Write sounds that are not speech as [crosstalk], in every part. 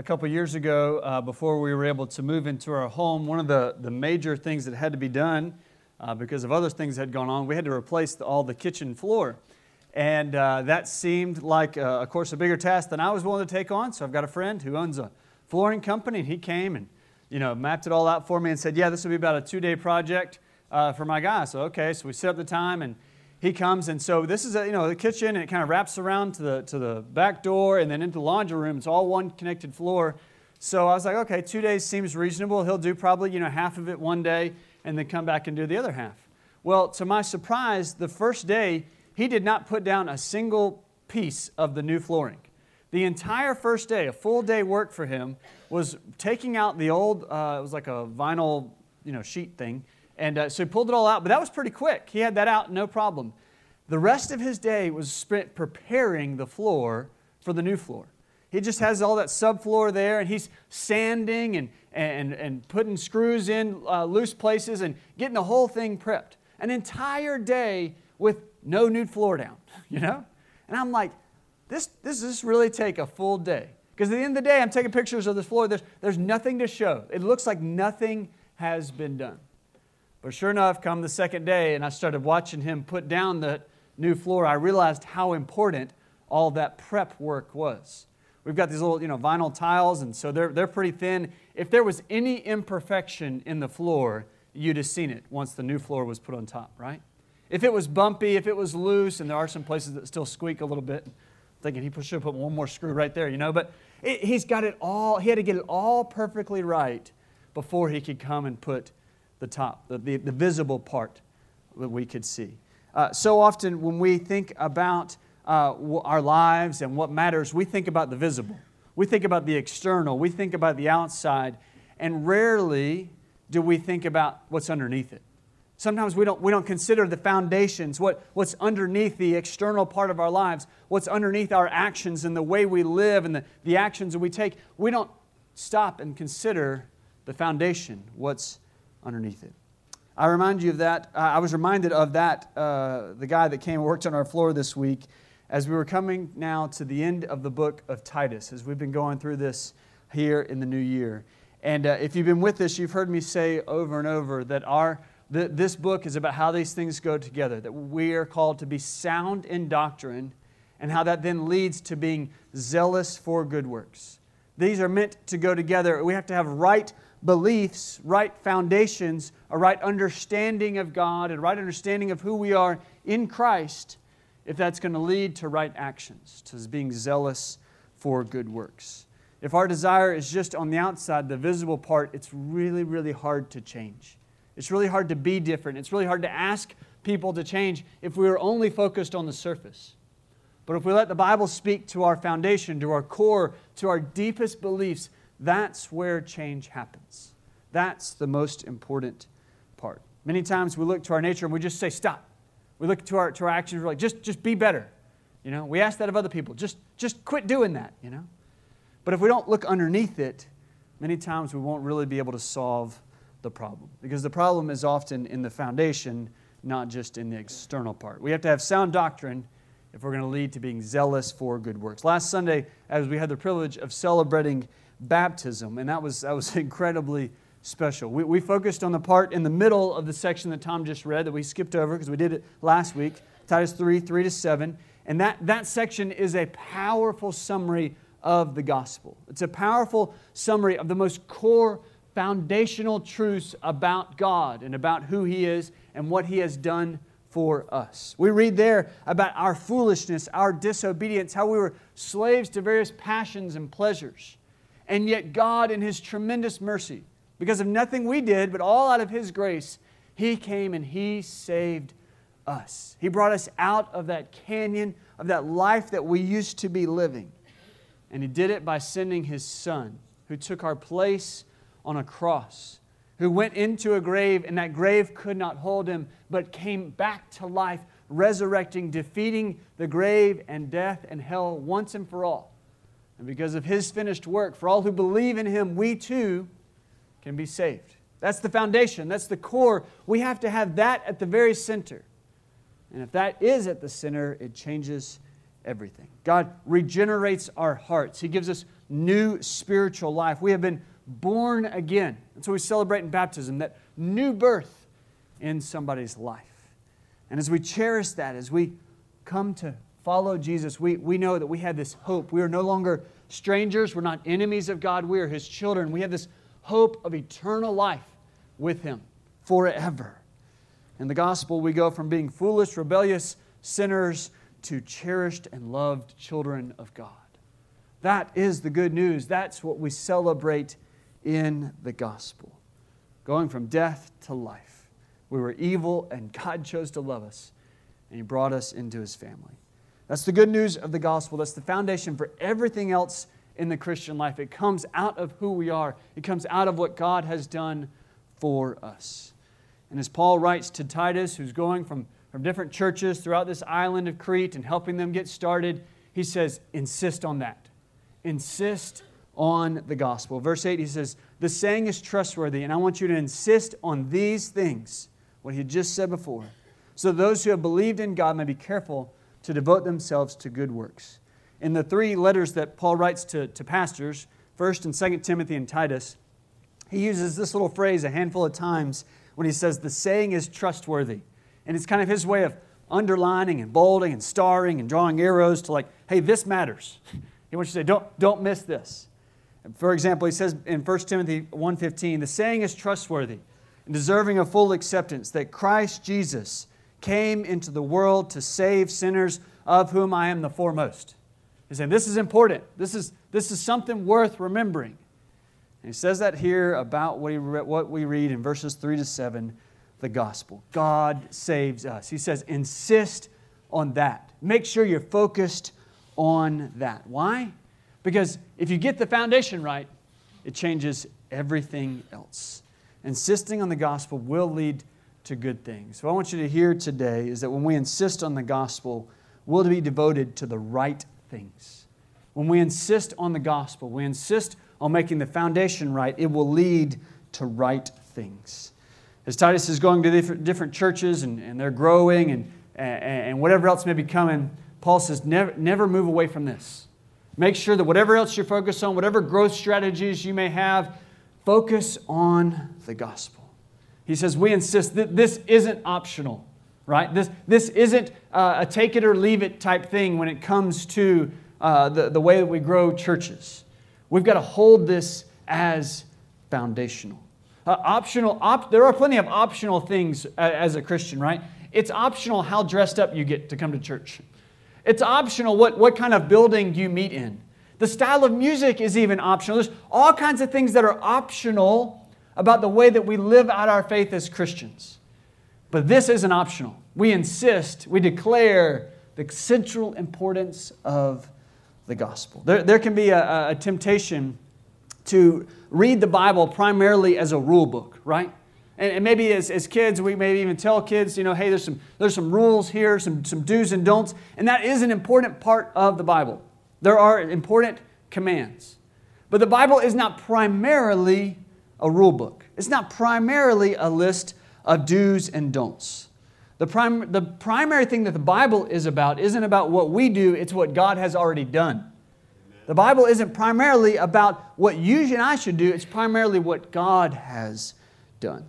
a couple years ago, uh, before we were able to move into our home, one of the, the major things that had to be done uh, because of other things that had gone on, we had to replace the, all the kitchen floor. And uh, that seemed like, uh, of course, a bigger task than I was willing to take on. So I've got a friend who owns a flooring company, and he came and you know, mapped it all out for me and said, Yeah, this will be about a two day project uh, for my guy. So, okay, so we set up the time and he comes and so this is a, you know the kitchen and it kind of wraps around to the to the back door and then into the laundry room. It's all one connected floor. So i was like okay two days seems reasonable. He'll do probably you know half of it one day and then come back and do the other half. Well to my surprise the first day he did not put down a single piece of the new flooring. The entire first day a full day work for him was taking out the old uh, it was like a vinyl you know sheet thing and uh, so he pulled it all out, but that was pretty quick. He had that out, no problem. The rest of his day was spent preparing the floor for the new floor. He just has all that subfloor there, and he's sanding and, and, and putting screws in uh, loose places and getting the whole thing prepped. An entire day with no new floor down, [laughs] you know? And I'm like, this, this, this really take a full day. Because at the end of the day, I'm taking pictures of this floor. There's, there's nothing to show. It looks like nothing has been done. But sure enough, come the second day, and I started watching him put down the new floor, I realized how important all that prep work was. We've got these little, you know, vinyl tiles, and so they're, they're pretty thin. If there was any imperfection in the floor, you'd have seen it once the new floor was put on top, right? If it was bumpy, if it was loose, and there are some places that still squeak a little bit, I'm thinking he should have put one more screw right there, you know, but it, he's got it all, he had to get it all perfectly right before he could come and put the top, the, the, the visible part that we could see. Uh, so often, when we think about uh, our lives and what matters, we think about the visible. We think about the external. We think about the outside. And rarely do we think about what's underneath it. Sometimes we don't, we don't consider the foundations, what, what's underneath the external part of our lives, what's underneath our actions and the way we live and the, the actions that we take. We don't stop and consider the foundation, what's underneath it. I remind you of that. I was reminded of that, uh, the guy that came and worked on our floor this week, as we were coming now to the end of the book of Titus, as we've been going through this here in the new year. And uh, if you've been with us, you've heard me say over and over that our, the, this book is about how these things go together, that we are called to be sound in doctrine, and how that then leads to being zealous for good works. These are meant to go together. We have to have right beliefs, right foundations, a right understanding of God, and right understanding of who we are in Christ, if that's going to lead to right actions, to being zealous for good works. If our desire is just on the outside, the visible part, it's really, really hard to change. It's really hard to be different. It's really hard to ask people to change if we are only focused on the surface. But if we let the Bible speak to our foundation, to our core, to our deepest beliefs, that's where change happens. That's the most important part. Many times we look to our nature and we just say, stop. We look to our, to our actions, we're like, just, just be better. You know, we ask that of other people. Just, just quit doing that, you know. But if we don't look underneath it, many times we won't really be able to solve the problem. Because the problem is often in the foundation, not just in the external part. We have to have sound doctrine if we're going to lead to being zealous for good works. Last Sunday, as we had the privilege of celebrating baptism, and that was, that was [laughs] incredibly special. We, we focused on the part in the middle of the section that Tom just read that we skipped over because we did it last week, Titus 3 3 to 7. And that, that section is a powerful summary of the gospel. It's a powerful summary of the most core foundational truths about God and about who He is and what He has done for us. We read there about our foolishness, our disobedience, how we were slaves to various passions and pleasures. And yet, God, in His tremendous mercy, because of nothing we did, but all out of His grace, He came and He saved us. He brought us out of that canyon, of that life that we used to be living. And He did it by sending His Son, who took our place on a cross, who went into a grave, and that grave could not hold Him, but came back to life, resurrecting, defeating the grave and death and hell once and for all and because of his finished work, for all who believe in him, we too can be saved. That's the foundation, that's the core. We have to have that at the very center. And if that is at the center, it changes everything. God regenerates our hearts. He gives us new spiritual life. We have been born again. And so we celebrate in baptism that new birth in somebody's life. And as we cherish that, as we come to follow Jesus, we, we know that we have this hope. We are no longer strangers, we're not enemies of God, we are His children. We have this hope of eternal life with Him forever. In the gospel, we go from being foolish, rebellious sinners to cherished and loved children of God. That is the good news. That's what we celebrate in the gospel. Going from death to life. We were evil, and God [laughs] chose to love us, and He brought us into His family. That's the good news of the gospel. That's the foundation for everything else in the Christian life. It comes out of who we are, it comes out of what God has done for us. And as Paul writes to Titus, who's going from, from different churches throughout this island of Crete and helping them get started, he says, insist on that. Insist on the gospel. Verse 8, he says, The saying is trustworthy, and I want you to insist on these things, what he just said before, so those who have believed in God may be careful to devote themselves to good works. In the three letters that Paul writes to, to pastors, 1st and 2nd Timothy and Titus, he uses this little phrase a handful of times when he says, The saying is trustworthy. And it's kind of his way of underlining and bolding and starring and drawing arrows to, like, hey, this matters. He wants you to say, don't, don't miss this. For example, he says in 1 Timothy 1.15, the saying is trustworthy and deserving of full acceptance that Christ Jesus came into the world to save sinners, of whom I am the foremost. He's saying this is important. This is, this is something worth remembering. And he says that here about what, he, what we read in verses 3 to 7, the gospel. God saves us. He says, insist on that. Make sure you're focused on that. Why? Because if you get the foundation right, it changes everything else. Insisting on the gospel will lead to good things. So I want you to hear today is that when we insist on the gospel, we'll be devoted to the right things. When we insist on the gospel, we insist on making the foundation right, it will lead to right things. As Titus is going to different, different churches and, and they're growing and, and, and whatever else may be coming, Paul says, never, never move away from this. Make sure that whatever else you're focused on, whatever growth strategies you may have, focus on the gospel. He says, We insist that this isn't optional, right? This, this isn't uh, a take it or leave it type thing when it comes to uh, the, the way that we grow churches. We've got to hold this as foundational. Uh, optional, op- there are plenty of optional things as a Christian, right? It's optional how dressed up you get to come to church. It's optional what, what kind of building you meet in. The style of music is even optional. There's all kinds of things that are optional about the way that we live out our faith as Christians. But this isn't optional. We insist, we declare the central importance of the gospel. There, there can be a, a temptation to read the Bible primarily as a rule book, right? And, maybe as, as kids, we maybe even tell kids, you know, hey, there's some, there's some rules here, some, some do's and don'ts. And that is an important part of the Bible. There are important commands. But the Bible is not primarily a rule book, it's not primarily a list of do's and don'ts. The, prim- the primary thing that the Bible is about isn't about what we do, it's what God has already done. The Bible isn't primarily about what you and I should do, it's primarily what God has done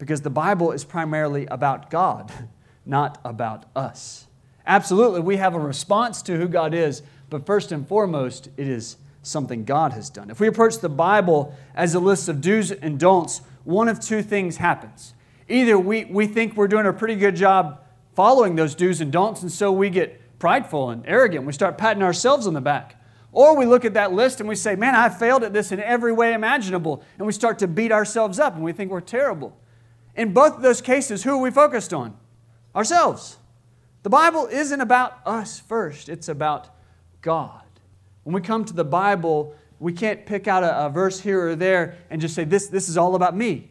because the Bible is primarily about God, [laughs] not about us. Absolutely, we have a response to who God is, but first and foremost, it is something God has done. If we approach the Bible as a list of do's and don'ts, one of two things happens. Either we, we think we're doing a pretty good job following those do's and don'ts, and so we get prideful and arrogant. We start patting ourselves on the back. Or we look at that list and we say, Man, I failed at this in every way imaginable. And we start to beat ourselves up and we think we're terrible. In both of those cases, who are we focused on? Ourselves. The Bible isn't about us first, it's about God. When we come to the Bible, we can't pick out a, a verse here or there and just say, this, this is all about me.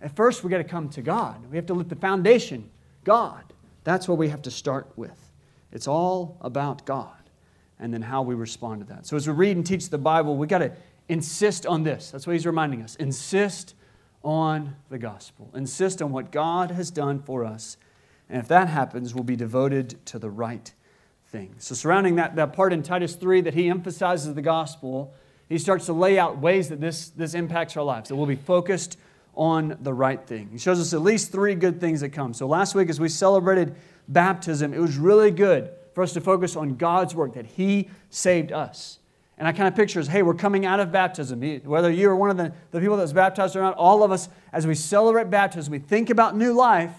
At first, we've got to come to God. We have to lift the foundation, God. That's what we have to start with. It's all about God and then how we respond to that. So, as we read and teach the Bible, we got to insist on this. That's what he's reminding us. Insist on the gospel. Insist on what God has done for us. And if that happens, we'll be devoted to the right thing. So, surrounding that, that part in Titus 3 that he emphasizes the gospel, he starts to lay out ways that this, this impacts our lives, that we'll be focused on the right thing. He shows us at least three good things that come. So last week, as we celebrated baptism, it was really good for us to focus on God's work, that He saved us. And I kind of picture as, hey, we're coming out of baptism. Whether you are one of the, the people that was baptized or not, all of us, as we celebrate baptism, we think about new life.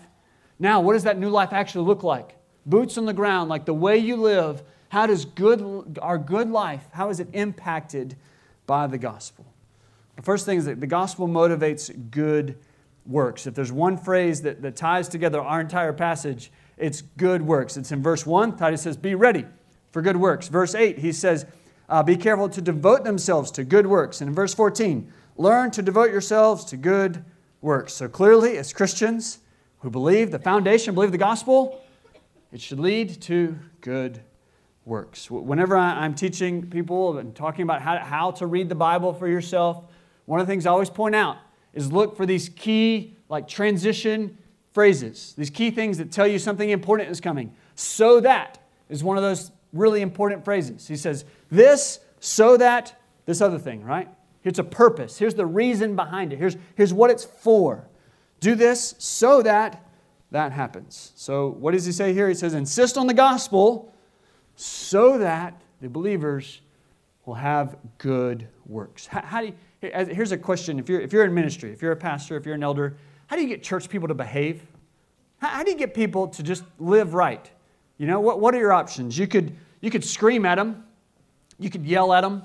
Now, what does that new life actually look like? Boots on the ground, like the way you live. How does good, our good life, how is it impacted by the gospel? The first thing is that the gospel motivates good works. If there's one phrase that, that ties together our entire passage, it's good works. It's in verse 1. Titus says, Be ready for good works. Verse 8, he says, uh, Be careful to devote themselves to good works. And in verse 14, learn to devote yourselves to good works. So clearly, as Christians who believe the foundation, believe the gospel, it should lead to good works. Whenever I'm teaching people and talking about how, to read the Bible for yourself, one of the things I always point out is look for these key, like transition phrases, these key things that tell you something important is coming. So that is one of those really important phrases. He says, This, so that, this other thing, right? Here's a purpose. Here's the reason behind it. Here's, here's what it's for. Do this so that that happens. So, what does he say here? He says, Insist on the gospel so that the believers will have good works. How, how do you, here's a question if you're, if you're in ministry, if you're a pastor, if you're an elder, how do you get church people to behave? How, how do you get people to just live right? You know, what, what are your options? You could, you could scream at them, you could yell at them,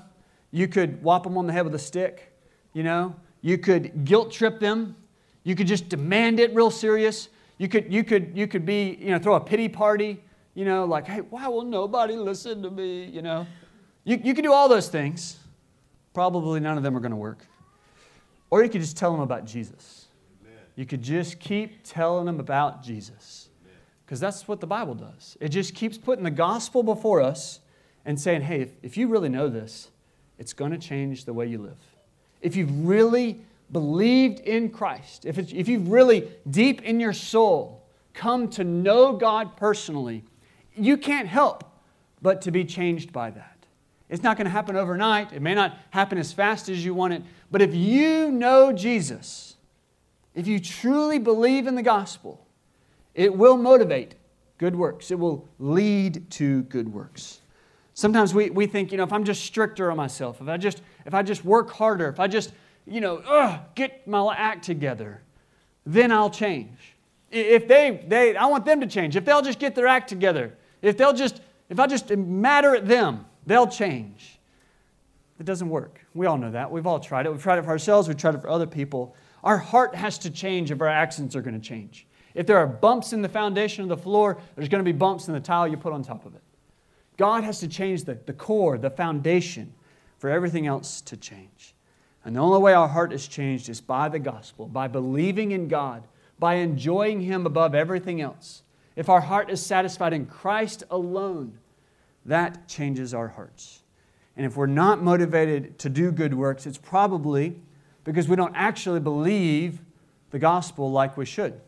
you could whop them on the head with a stick, you know, you could guilt trip them, you could just demand it real serious. You could, you could, you could be, you know, throw a pity party, you know, like, hey, why will nobody listen to me, you know? You, you could do all those things. Probably none of them are going to work. Or you could just tell them about Jesus. Amen. You could just keep telling them about Jesus. Because that's what the Bible does. It just keeps putting the gospel before us and saying, hey, if, if you really know this, it's going to change the way you live. If you've really believed in Christ, if, if you've really deep in your soul come to know God personally, you can't help but to be changed by that. It's not going to happen overnight. It may not happen as fast as you want it. But if you know Jesus, if you truly believe in the gospel, it will motivate good works. It will lead to good works. Sometimes we, we think, you know, if I'm just stricter on myself, if I just, if I just work harder, if I just, you know, ugh, get my act together, then I'll change. If they, they, I want them to change. If they'll just get their act together, if they'll just, if I just matter at them, They'll change. It doesn't work. We all know that. We've all tried it. We've tried it for ourselves, we've tried it for other people. Our heart has to change if our actions are going to change. If there are bumps in the foundation of the floor, there's going to be bumps in the tile you put on top of it. God has to change the, the core, the foundation, for everything else to change. And the only way our heart is changed is by the gospel, by believing in God, by enjoying Him above everything else. If our heart is satisfied in Christ alone, that changes our hearts. And if we're not motivated to do good works, it's probably because we don't actually believe the gospel like we should.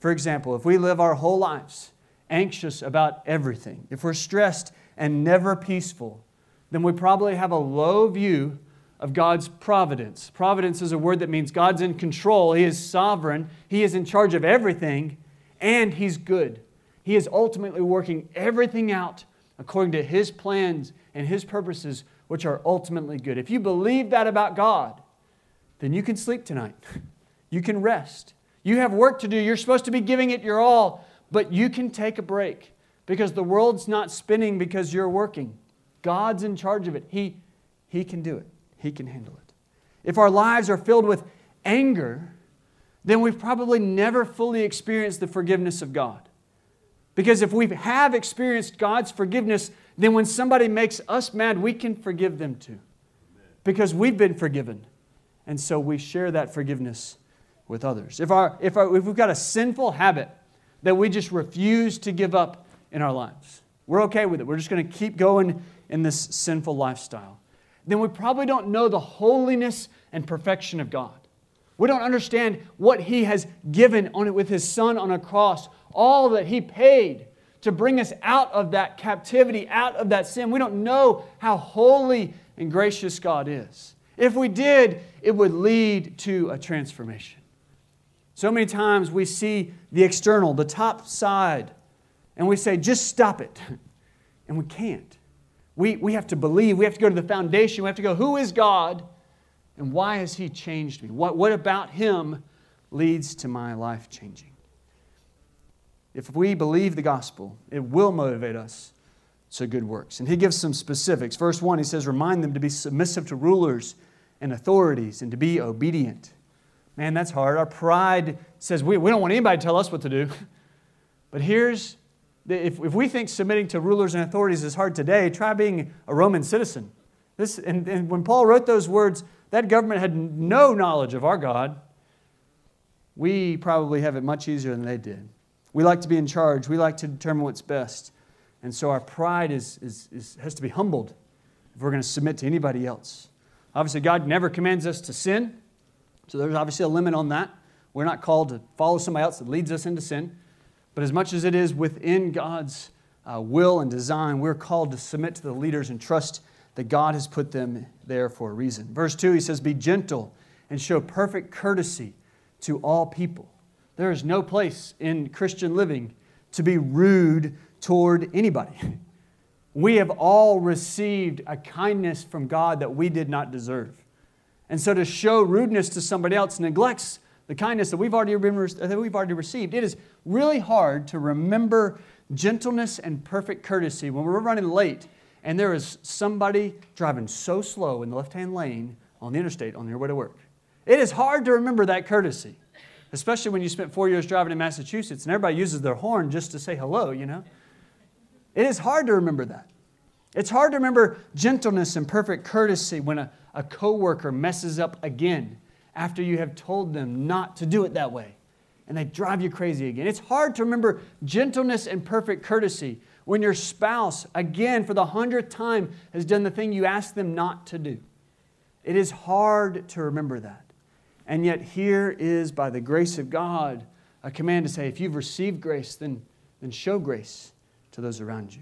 For example, if we live our whole lives anxious about everything, if we're stressed and never peaceful, then we probably have a low view of God's providence. Providence is a word that means God's in control, He is sovereign, He is in charge of everything, and He's good. He is ultimately working everything out according to His plans and His purposes, which are ultimately good. If you believe that about God, then you can sleep tonight. [laughs] You can rest. You have work to do. You're supposed to be giving it your all, but you can take a break because the world's not spinning because you're working. God's in charge of it. He, he can do it, He can handle it. If our lives are filled with anger, then we've probably never fully experienced the forgiveness of God. Because if we have experienced God's forgiveness, then when somebody makes us mad, we can forgive them too. Because we've been forgiven. And so we share that forgiveness with others. If, our, if, our, if we've got a sinful habit that we just refuse to give up in our lives, we're okay with it. We're just going to keep going in this sinful lifestyle. Then we probably don't know the holiness and perfection of God. We don't understand what He has given on it with His Son on a cross all that He paid to bring us out of that captivity, out of that sin. We don't know how holy and gracious God is. If we did, it would lead to a transformation. So many times we see the external, the top side, and we say, just stop it. [laughs] And we can't. We, we have to believe. We have to go to the foundation. We have to go, who is God? And why has He changed me? What, what about Him leads to my life changing? If we believe the gospel, it will motivate us to good works. And He gives some specifics. Verse 1, He says, Remind them to be submissive to rulers and authorities and to be obedient. Man, that's hard. Our pride says we, we don't want anybody to tell us what to do. [laughs] But here's if, if we think submitting to rulers and authorities is hard today, try being a Roman citizen. This, and, and when Paul wrote those words, that government had no knowledge of our God. We probably have it much easier than they did. We like to be in charge, we like to determine what's best. And so our pride is, is, is has to be humbled if we're going to submit to anybody else. Obviously, God never commands us to sin. So there's obviously a limit on that. We're not called to follow somebody else that leads us into sin. But as much as it is within God's uh, will and design, we're called to submit to the leaders and trust that God has put them there for a reason. Verse 2, he says, Be gentle and show perfect courtesy to all people. There is no place in Christian living to be rude toward anybody. [laughs] We have all received a kindness from God that we did not deserve. And so to show rudeness to somebody else neglects the kindness that we've already, that we've already received. It is really hard to remember gentleness and perfect courtesy when we're running late and there is somebody driving so slow in the left hand lane on the interstate on your way to work. It is hard to remember that courtesy, especially when you spent four years driving in Massachusetts and everybody uses their horn just to say hello, you know? It is hard to remember that. It's hard to remember gentleness and perfect courtesy when a, a coworker messes up again after you have told them not to do it that way and they drive you crazy again. It's hard to remember gentleness and perfect courtesy when your spouse, again, for the hundredth time, has done the thing you asked them not to do. It is hard to remember that. And yet, here is, by the grace of God, a command to say, if you've received grace, then, then show grace to those around you.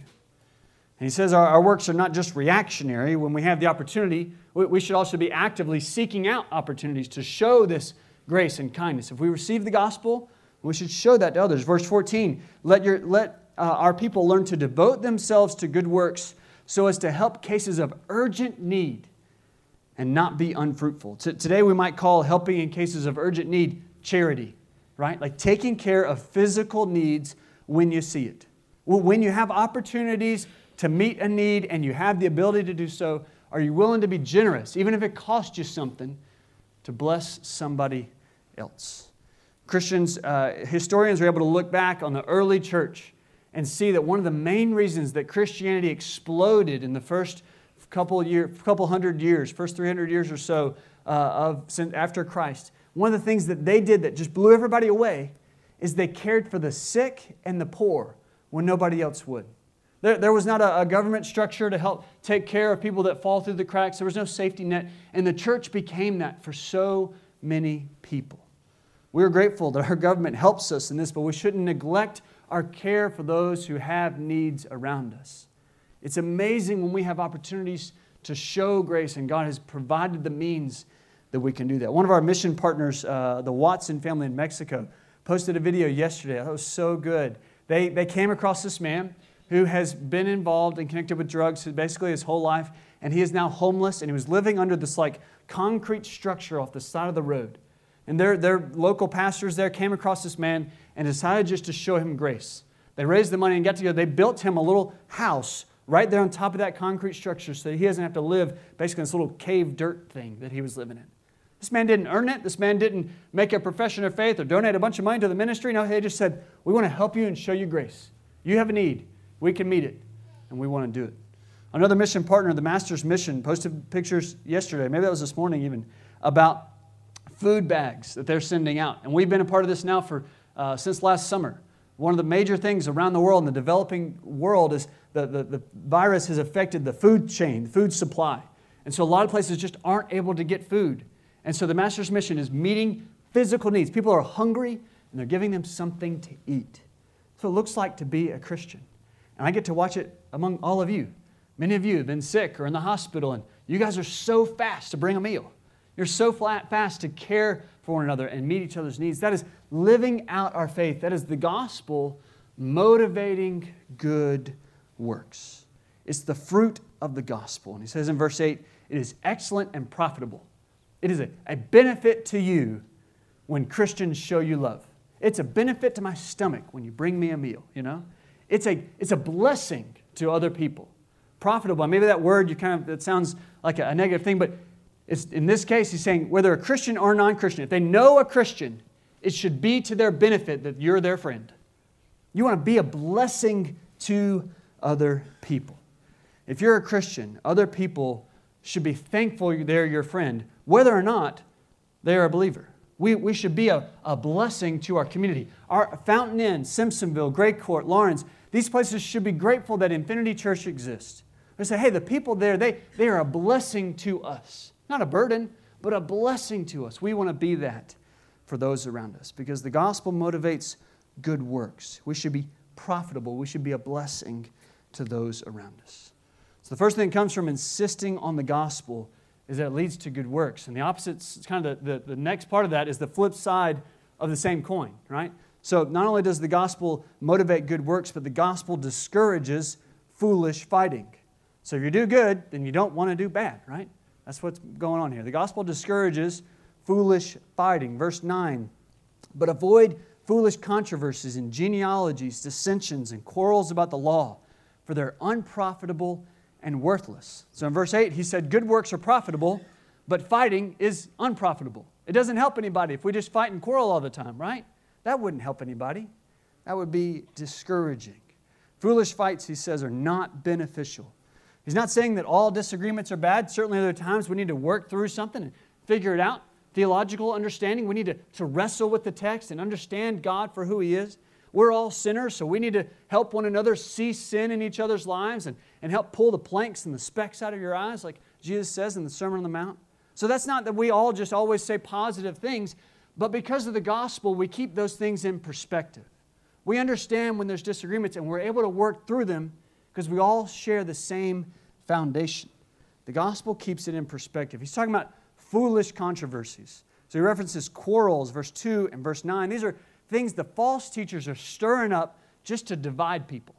He says our, our works are not just reactionary. When we have the opportunity, we, we should also be actively seeking out opportunities to show this grace and kindness. If we receive the gospel, we should show that to others. Verse 14 let, your, let uh, our people learn to devote themselves to good works so as to help cases of urgent need and not be unfruitful. T- today, we might call helping in cases of urgent need charity, right? Like taking care of physical needs when you see it. When you have opportunities to meet a need and you have the ability to do so, are you willing to be generous, even if it costs you something, to bless somebody else? Christians, uh, historians are able to look back on the early church and see that one of the main reasons that Christianity exploded in the first couple, year, couple hundred years, first 300 years or so uh, of, after Christ, one of the things that they did that just blew everybody away is they cared for the sick and the poor when nobody else would. There, there was not a, a government structure to help take care of people that fall through the cracks. There was no safety net. And the church became that for so many people. We're grateful that our government helps us in this, but we shouldn't neglect our care for those who have needs around us. It's amazing when we have opportunities to show grace, and God has provided the means that we can do that. One of our mission partners, uh, the Watson family in Mexico, posted a video yesterday. That was so good. They, they came across this man who has been involved and connected with drugs basically his whole life, and he is now homeless, and he was living under this like concrete structure off the side of the road. And their, their local pastors there came across this man and decided just to show him grace. They raised the money and got together. They built him a little house right there on top of that concrete structure so he doesn't have to live basically in this little cave dirt thing that he was living in. This man didn't earn it. This man didn't make a profession of faith or donate a bunch of money to the ministry. No, they just said, We want to help you and show you grace. You have a need. We can meet it, and we want to do it. Another mission partner, the Master's Mission, posted pictures yesterday, maybe that was this morning even, about food bags that they're sending out. And we've been a part of this now for uh, since last summer. One of the major things around the world in the developing world is the, the, the virus has affected the food chain, the food supply. And so a lot of places just aren't able to get food. And so the Master's Mission is meeting physical needs. People are hungry and they're giving them something to eat. So it looks like to be a Christian. And I get to watch it among all of you. Many of you have been sick or in the hospital, and You guys are so fast to bring a meal. You're so flat, fast to care for one another and meet each other's needs. That is living out our faith. That is the gospel motivating good works. It's the fruit of the gospel. And he says in verse 8, it is excellent and profitable. It is a, a benefit to you when Christians show you love. It's a benefit to my stomach when you bring me a meal, you know? It's a, it's a blessing to other people. Profitable. Maybe that word you kind of that sounds like a, a negative thing, but it's, in this case, he's saying whether a Christian or non-Christian, if they know a Christian, it should be to their benefit that you're their friend. You want to be a blessing to other people. If you're a Christian, other people should be thankful they're your friend, whether or not they're a believer. We, we should be a, a blessing to our community. Our Fountain Inn, Simpsonville, Gray Court, Laurens, these places should be grateful that Infinity Church exists. They say, hey, the people there, they, they are a blessing to us. Not a burden, but a blessing to us. We want to be that for those around us because the gospel motivates good works. We should be profitable. We should be a blessing to those around us. So the first thing that comes from insisting on the gospel is that it leads to good works. And the opposite, kind of the, the, the next part of that is the flip side of the same coin, right? So not only does the gospel motivate good works, but the gospel discourages foolish fighting. So if you do good, then you don't want to do bad, right? That's what's going on here. The gospel discourages foolish fighting. Verse 9, but avoid foolish controversies and genealogies, dissensions, and quarrels about the law, for they're unprofitable and worthless. So in verse 8, he said, Good works are profitable, but fighting is unprofitable. It doesn't help anybody if we just fight and quarrel all the time, right? That wouldn't help anybody. That would be discouraging. Foolish fights, he says, are not beneficial. He's not saying that all disagreements are bad. Certainly, there are times we need to work through something and figure it out. Theological understanding, we need to, to wrestle with the text and understand God for who He is. We're all sinners, so we need to help one another see sin in each other's lives and, and help pull the planks and the specks out of your eyes, like Jesus says in the Sermon on the Mount. So that's not that we all just always say positive things, but because of the gospel, we keep those things in perspective. We understand when there's disagreements and we're able to work through them because we all share the same foundation. The gospel keeps it in perspective. He's talking about foolish controversies. So he references quarrels, verse 2 and verse 9. These are things the false teachers are stirring up just to divide people.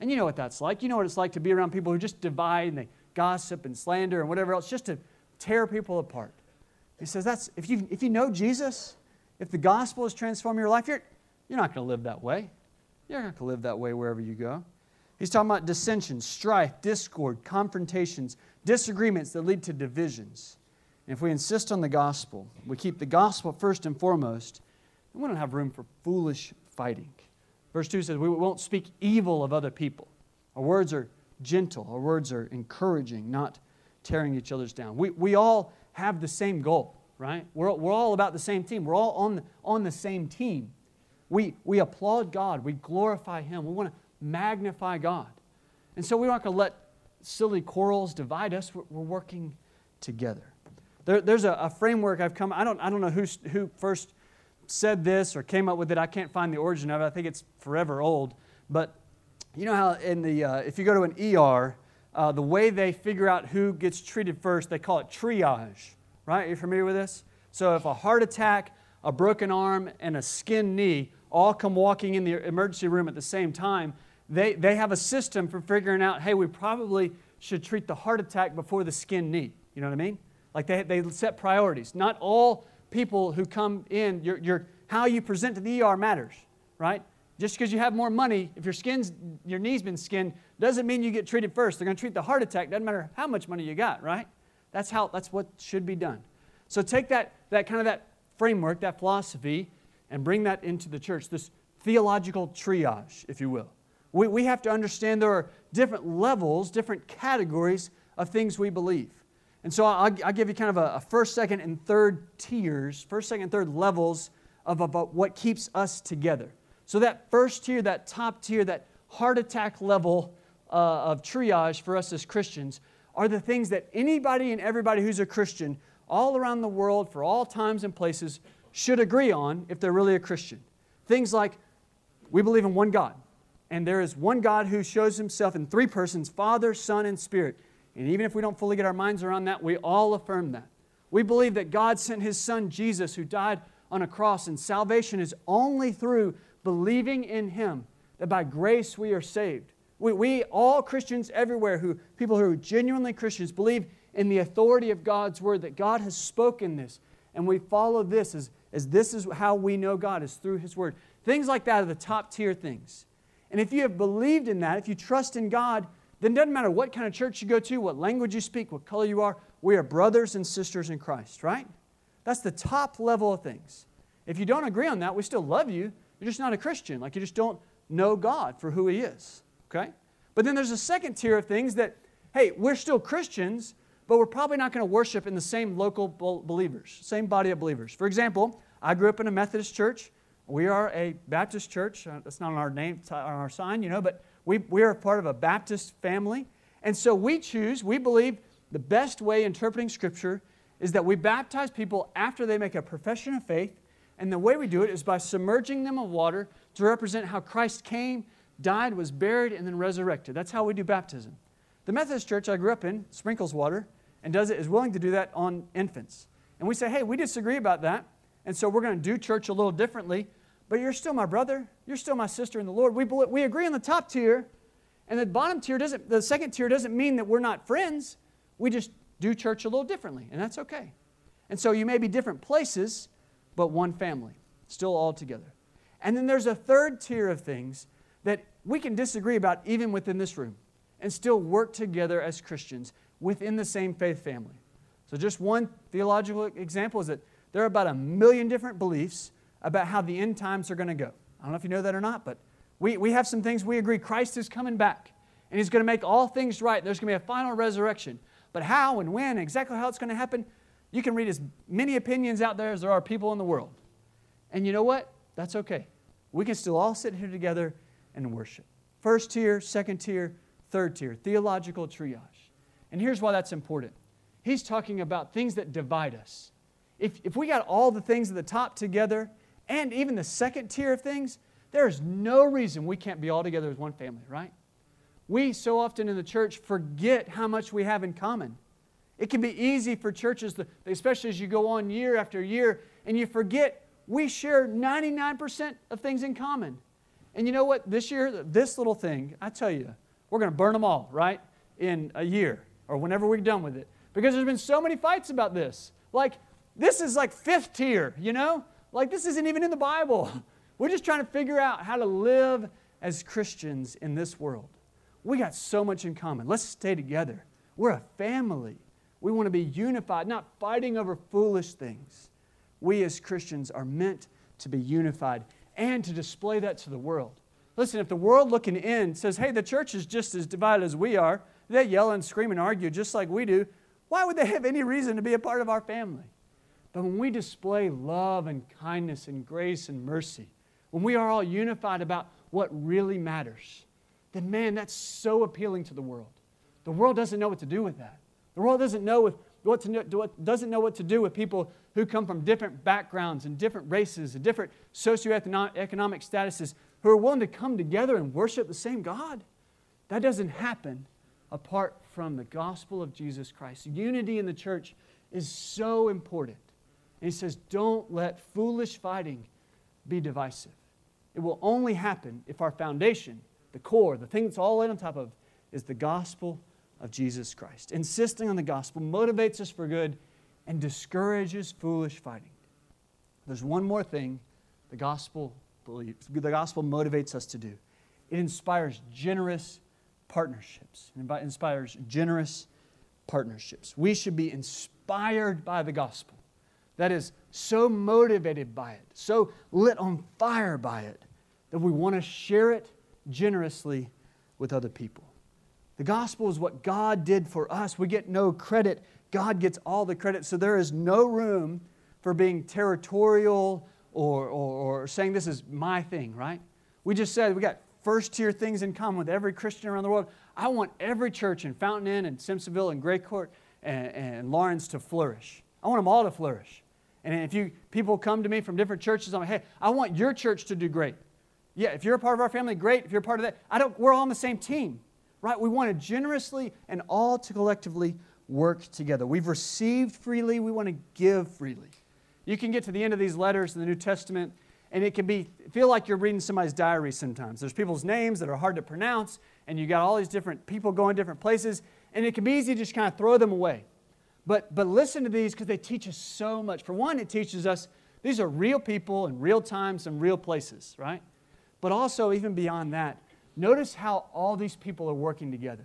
And you know what that's like. You know what it's like to be around people who just divide and they gossip and slander and whatever else, just to tear people apart. He says that's if you if you know Jesus, if the gospel has transformed your life, you're you're not going to live that way. You're not going to live that way wherever you go. He's talking about dissension, strife, discord, confrontations, disagreements that lead to divisions. And if we insist on the gospel, we keep the gospel first and foremost, and we don't have room for foolish fighting. Verse 2 says, We won't speak evil of other people. Our words are gentle, our words are encouraging, not tearing each other's down. We, we all have the same goal, right? We're, we're all about the same team. We're all on the, on the same team. We, we applaud God, we glorify Him, we want to magnify God. And so we're not going to let silly quarrels divide us. We're, we're working together. There, there's a, a, framework I've come, I don't, I don't know who, who first said this or came up with it. I can't find the origin of it. I think it's forever old. But you know how in the, uh, if you go to an ER, uh, the way they figure out who gets treated first, they call it triage, right? You're familiar with this? So if a heart attack, a broken arm, and a skinned knee all come walking in the emergency room at the same time, they, they have a system for figuring out, hey, we probably should treat the heart attack before the skin knee. You know what I mean? Like they, they set priorities. Not all people who come in, your, your, how you present to the ER matters, right? Just because you have more money, if your skin's, your knee's been skinned, doesn't mean you get treated first. They're going to treat the heart attack, doesn't matter how much money you got, right? That's how, that's what should be done. So take that, that kind of that framework, that philosophy, and bring that into the church, this theological triage, if you will. We, we have to understand there are different levels, different categories of things we believe. And so I'll, I'll give you kind of a, a, first, second, and third tiers, first, second, third levels of about what keeps us together. So that first tier, that top tier, that heart attack level uh, of triage for us as Christians are the things that anybody and everybody who's a Christian all around the world for all times and places should agree on if they're really a Christian. Things like we believe in one God, and there is one God who shows himself in three persons Father, Son, and Spirit. And even if we don't fully get our minds around that, we all affirm that. We believe that God sent his son Jesus, who died on a cross, and salvation is only through believing in him, that by grace we are saved. We, we all Christians everywhere, who people who are genuinely Christians, believe in the authority of God's word, that God has spoken this, and we follow this as, as this is how we know God, is through his word. Things like that are the top tier things. And if you have believed in that, if you trust in God, then it doesn't matter what kind of church you go to, what language you speak, what color you are, we are brothers and sisters in Christ, right? That's the top level of things. If you don't agree on that, we still love you. You're just not a Christian. Like you just don't know God for who He is, okay? But then there's a second tier of things that, hey, we're still Christians, but we're probably not going to worship in the same local believers, same body of believers. For example, I grew up in a Methodist church. We are a Baptist church. Uh, that's not on our name, on our sign, you know, but we, we are part of a Baptist family. And so we choose, we believe the best way interpreting Scripture is that we baptize people after they make a profession of faith. And the way we do it is by submerging them in water to represent how Christ came, died, was buried, and then resurrected. That's how we do baptism. The Methodist church I grew up in sprinkles water and does it is willing to do that on infants. And we say, hey, we disagree about that. And so we're going to do church a little differently but you're still my brother. You're still my sister in the Lord. We, we agree on the top tier, and the bottom tier doesn't, the second tier doesn't mean that we're not friends. We just do church a little differently, and that's okay. And so you may be different places, but one family, still all together. And then there's a third tier of things that we can disagree about even within this room and still work together as Christians within the same faith family. So, just one theological example is that there are about a million different beliefs about how the end times are going to go. I don't know if you know that or not, but we, we have some things we agree. Christ is coming back, and He's going to make all things right. There's going to be a final resurrection. But how and when, exactly how it's going to happen, you can read as many opinions out there as there are people in the world. And you know what? That's okay. We can still all sit here together and worship. First tier, second tier, third tier, theological triage. And here's why that's important. He's talking about things that divide us. If, if we got all the things at the top together and even the second tier of things, there is no reason we can't be all together as one family, right? We so often in the church forget how much we have in common. It can be easy for churches, especially as you go on year after year, and you forget we share 99% of things in common. And you know what? This year, this little thing, I tell you, we're going to burn them all, right? In a year or whenever we're done with it. Because there's been so many fights about this. Like, this is like fifth tier, you know? Like, this isn't even in the Bible. [laughs] We're just trying to figure out how to live as Christians in this world. We got so much in common. Let's stay together. We're a family. We want to be unified, not fighting over foolish things. We as Christians are meant to be unified and to display that to the world. Listen, if the world looking in says, hey, the church is just as divided as we are, they yell and scream and argue just like we do, why would they have any reason to be a part of our family? But when we display love and kindness and grace and mercy, when we are all unified about what really matters, then man, that's so appealing to the world. The world doesn't know what to do with that. The world doesn't know what to doesn't know what to do with people who come from different backgrounds and different races and different socioeconomic statuses who are willing to come together and worship the same God. That doesn't happen apart from the gospel of Jesus Christ. Unity in the church is so important. And he says, Don't let foolish fighting be divisive. It will only happen if our foundation, the core, the thing that's all laid on top of, is the gospel of Jesus Christ. Insisting on the gospel motivates us for good and discourages foolish fighting. There's one more thing the gospel believes, the gospel motivates us to do. It inspires generous partnerships. It inspires generous partnerships. We should be inspired by the gospel that is so motivated by it, so lit on fire by it, that we want to share it generously with other people. The gospel is what God did for us. We get no credit, God gets all the credit. So there is no room for being territorial or, or, or saying this is my thing, right? We just said we got first tier things in common with every Christian around the world. I want every church in Fountain Inn and Simpsonville and Gray Court and, and Laurens to flourish. I want them all to flourish. And if you people come to me from different churches, I'm like, hey, I want your church to do great. Yeah, if you're a part of our family, great. If you're a part of that, I don't, we're all on the same team. right? We want to generously and all to collectively work together. We've received freely, we want to give freely. You can get to the end of these letters in the New Testament, and it can be feel like you're reading somebody's diary sometimes. There's people's names that are hard to pronounce, and you got all these different people going different places, and it can be easy to just kind of throw them away. But, but listen to these because they teach us so much. For one, it teaches us these are real people in real times and real places, right? But also, even beyond that, notice how all these people are working together.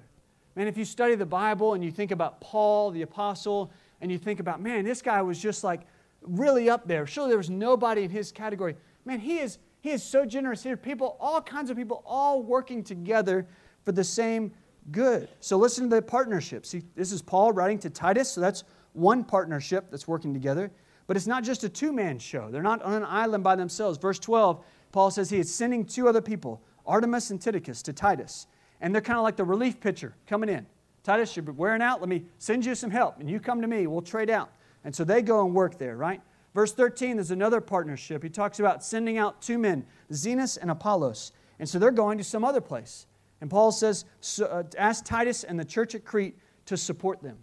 Man, if you study the Bible and you think about Paul, the apostle, and you think about, man, this guy was just like really up there. Surely there was nobody in his category. Man, he is, he is so generous here. People, all kinds of people, all working together for the same good. So listen to the partnership. See, this is Paul writing to Titus, so that's one partnership that's working together. But it's not just a two man show, they're not on an island by themselves. Verse 12, Paul says he is sending two other people, Artemas and Tychicus, to Titus. And they're kind of like the relief pitcher coming in. Titus, you're wearing out. Let me send you some help. And you come to me. We'll trade out. And so they go and work there, right? Verse 13, there's another partnership. He talks about sending out two men, Zenas and Apollos. And so they're going to some other place. And Paul says, so, uh, ask Titus and the church at Crete to support them.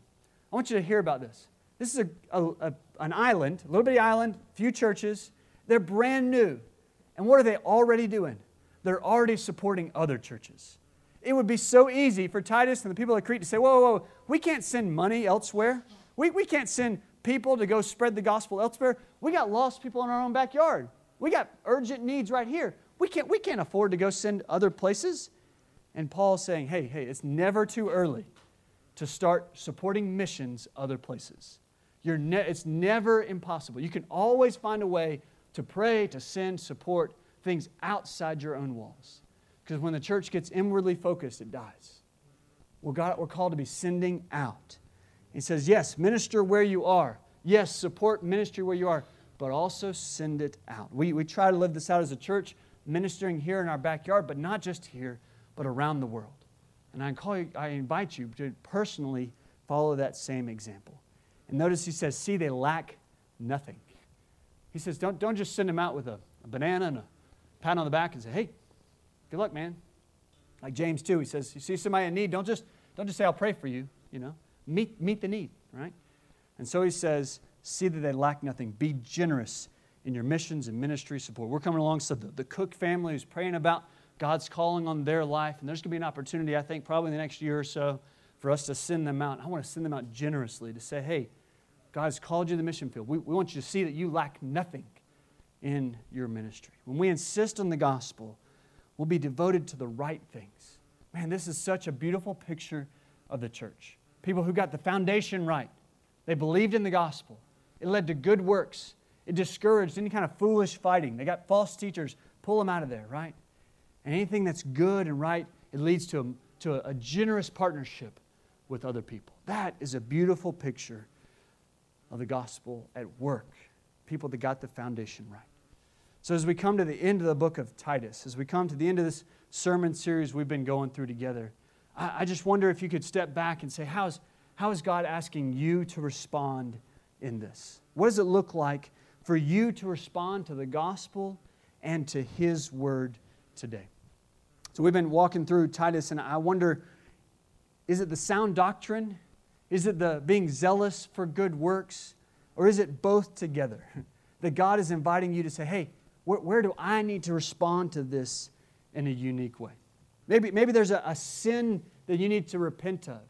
I want you to hear about this. This is a, a, a, an island, a little bitty island, few churches. They're brand new. And what are they already doing? They're already supporting other churches. It would be so easy for Titus and the people of Crete to say, whoa, whoa, whoa, we can't send money elsewhere. We, we can't send people to go spread the gospel elsewhere. We got lost people in our own backyard. We got urgent needs right here. We can't, we can't afford to go send other places. And Paul's saying, hey, hey, it's never too early to start supporting missions other places. You're ne- it's never impossible. You can always find a way to pray, to send, support things outside your own walls. Because when the church gets inwardly focused, it dies. Well, God, we're called to be sending out. He says, yes, minister where you are. Yes, support ministry where you are, but also send it out. We, we try to live this out as a church, ministering here in our backyard, but not just here, but around the world. And I, call you, I invite you to personally follow that same example. And notice he says, see, they lack nothing. He says, don't, don't just send them out with a, a banana and a pat on the back and say, hey, good luck, man. Like James 2, he says, you see somebody in need, don't just, don't just say, I'll pray for you, you know. Meet, meet the need, right? And so he says, see that they lack nothing. Be generous in your missions and ministry support. We're coming alongside the, the Cook family who's praying about God's calling on their life. And there's going to be an opportunity, I think, probably in the next year or so, for us to send them out. I want to send them out generously to say, hey, God's called you to the mission field. We, we want you to see that you lack nothing in your ministry. When we insist on the gospel, we'll be devoted to the right things. Man, this is such a beautiful picture of the church. People who got the foundation right. They believed in the gospel. It led to good works. It discouraged any kind of foolish fighting. They got false teachers, pull them out of there, right? And anything that's good and right, it leads to a, to a generous partnership with other people. That is a beautiful picture of the gospel at work. People that got the foundation right. So, as we come to the end of the book of Titus, as we come to the end of this sermon series we've been going through together, I, I just wonder if you could step back and say, how's, how is God asking you to respond in this? What does it look like for you to respond to the gospel and to His word today? So, we've been walking through Titus, and I wonder is it the sound doctrine? Is it the being zealous for good works? Or is it both together? [laughs] That God is inviting you to say, hey, where, where do I need to respond to this in a unique way? Maybe, maybe there's a, a sin that you need to repent of,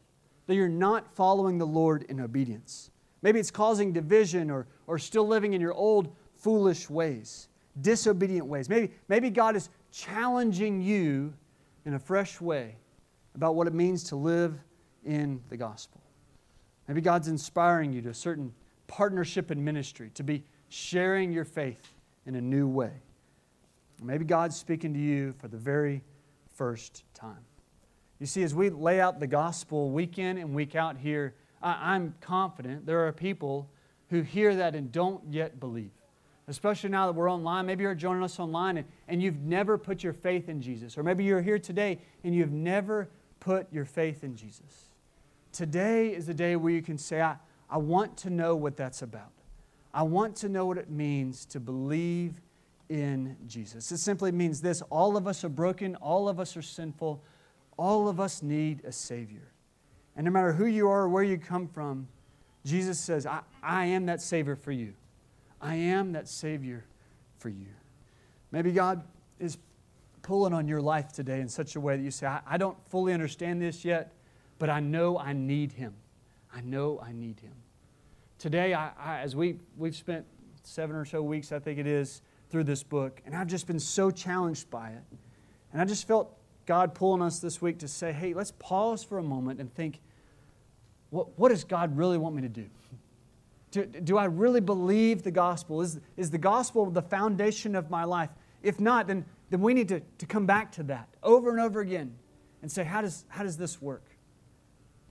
that you're not following the Lord in obedience. Maybe it's causing division or, or still living in your old foolish ways, disobedient ways. Maybe, maybe God is challenging you in a fresh way about what it means to live in the gospel. Maybe God's inspiring you to a certain partnership in ministry, to be sharing your faith in a new way. Maybe God's speaking to you for the very first time. You see, as we lay out the gospel week in and week out here, I'm confident there are people who hear that and don't yet believe. Especially now that we're online. Maybe you're joining us online and, and you've never put your faith in Jesus. Or maybe you're here today and you've never put your faith in Jesus. Today is the day where you can say, I, I want to know what that's about. I want to know what it means to believe in Jesus. It simply means this all of us are broken, all of us are sinful, all of us need a Savior. And no matter who you are or where you come from, Jesus says, I, I am that Savior for you. I am that Savior for you. Maybe God is pulling on your life today in such a way that you say, I, I don't fully understand this yet, but I know I need Him. I know I need Him. Today, I, I, as we, we've spent seven or so weeks, I think it is, through this book, and I've just been so challenged by it. And I just felt God pulling us this week to say, hey, let's pause for a moment and think, what, what does God really want me to do? do? Do I really believe the gospel? Is, is the gospel the foundation of my life? If not, then, then we need to, to come back to that over and over again and say, how does, how does this work?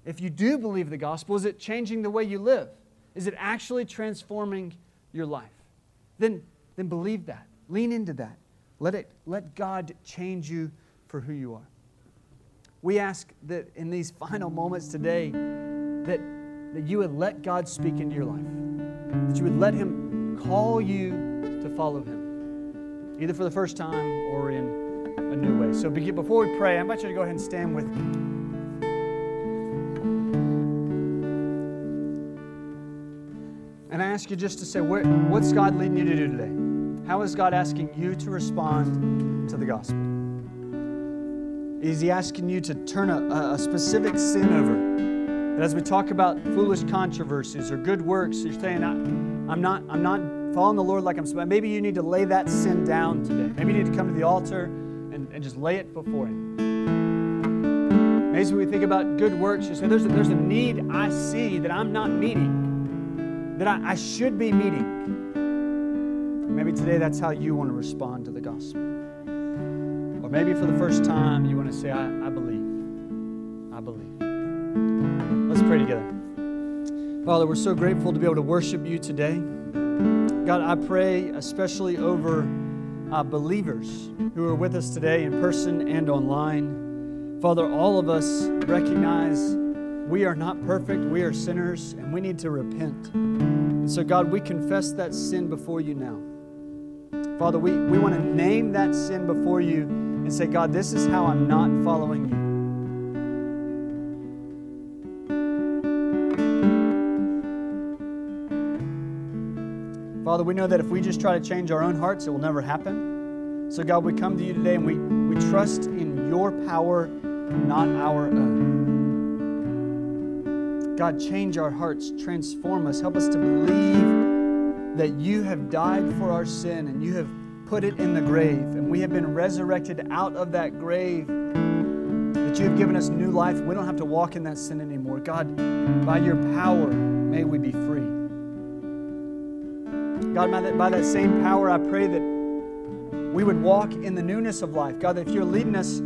If you do believe the gospel, is it changing the way you live? Is it actually transforming your life? Then, then believe that. Lean into that. Let, it, let God change you for who you are. We ask that in these final moments today, that, that you would let God speak into your life, that you would let Him call you to follow Him, either for the first time or in a new way. So before we pray, I invite you to go ahead and stand with me. Ask you just to say, what's God leading you to do today? How is God asking you to respond to the gospel? Is He asking you to turn a, a specific sin over? As we talk about foolish controversies or good works, you're saying, I'm not, I'm not following the Lord like I'm supposed Maybe you need to lay that sin down today. Maybe you need to come to the altar and, and just lay it before Him. Maybe when we think about good works, you say, there's a, there's a need I see that I'm not meeting, that I, I should be meeting. Maybe today that's how you want to respond to the gospel. Or maybe for the first time, you want to say, I, I believe. I believe. Let's pray together. Father, we're so grateful to be able to worship you today. God, I pray especially over uh, believers who are with us today in person and online. Father, all of us recognize we are not perfect, we are sinners, and we need to repent. And so, God, we confess that sin before you now. Father, we, we want to name that sin before you and say, God, this is how I'm not following you. Father, we know that if we just try to change our own hearts, it will never happen. So, God, we come to you today and we, we trust in your power, not our own. God, change our hearts, transform us, help us to believe that you have died for our sin and you have put it in the grave, and we have been resurrected out of that grave. That you have given us new life. We don't have to walk in that sin anymore. God, by your power, may we be free. God, by that, by that same power, I pray that we would walk in the newness of life. God, that if you're leading us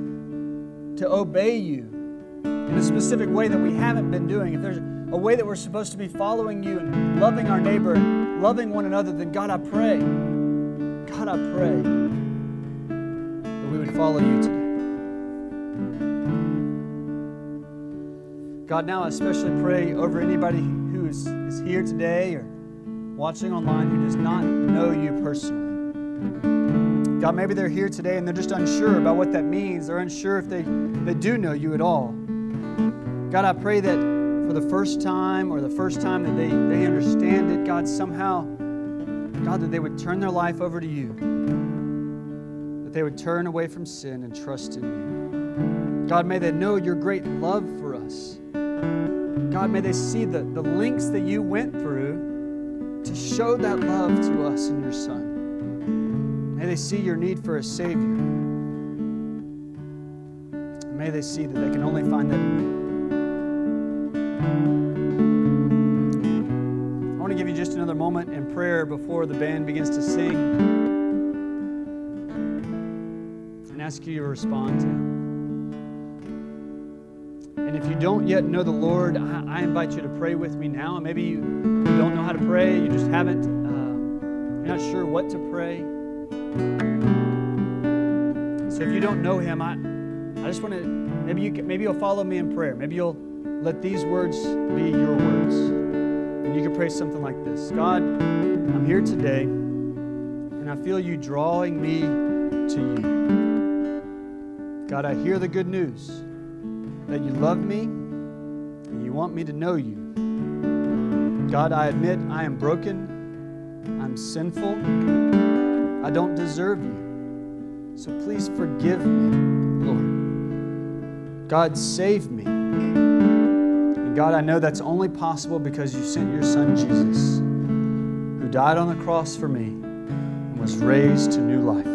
to obey you in a specific way that we haven't been doing, if there's a way that we're supposed to be following you and loving our neighbor and loving one another, then God, I pray God, I pray that we would follow you today. God, now I especially pray over anybody who is, is here today or watching online who does not know you personally. God, maybe they're here today and they're just unsure about what that means. They're unsure if they, they do know you at all. God, I pray that for the first time or the first time that they, they understand it, God, somehow God, that they would turn their life over to you, that they would turn away from sin and trust in you. God, may they know your great love for us. God, may they see the, the links that you went through to show that love to us in your Son. May they see your need for a Savior. May they see that they can only find that in you. Just another moment in prayer before the band begins to sing and ask you to respond to Him. And if you don't yet know the Lord, I, I invite you to pray with me now. And maybe you, you don't know how to pray, you just haven't, uh, you're not sure what to pray. So if you don't know Him, I, I just want to, maybe, you, maybe you'll follow me in prayer. Maybe you'll let these words be your words. And you can pray something like this God, I'm here today, and I feel you drawing me to you. God, I hear the good news that you love me and you want me to know you. God, I admit I am broken, I'm sinful, I don't deserve you. So please forgive me, Lord. God, save me. And God, I know that's only possible because you sent your son Jesus, who died on the cross for me and was raised to new life.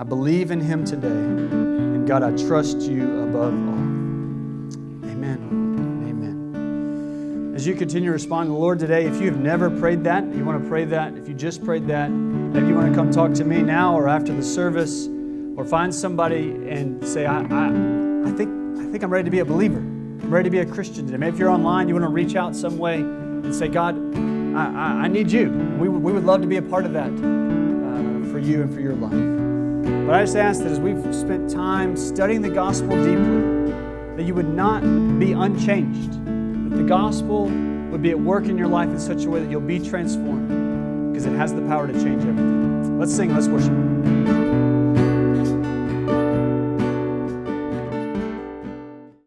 I believe in him today, and God, I trust you above all. Amen. Amen. As you continue to respond to the Lord today, if you have never prayed that, you want to pray that, if you just prayed that, maybe you want to come talk to me now or after the service, or find somebody and say, I, I, I think, I think I'm ready to be a believer. I'm ready to be a Christian today. Maybe if you're online, you want to reach out some way and say, God, I, I, I need you. We, we would love to be a part of that uh, for you and for your life. But I just ask that as we've spent time studying the gospel deeply, that you would not be unchanged, that the gospel would be at work in your life in such a way that you'll be transformed because it has the power to change everything. Let's sing, let's worship.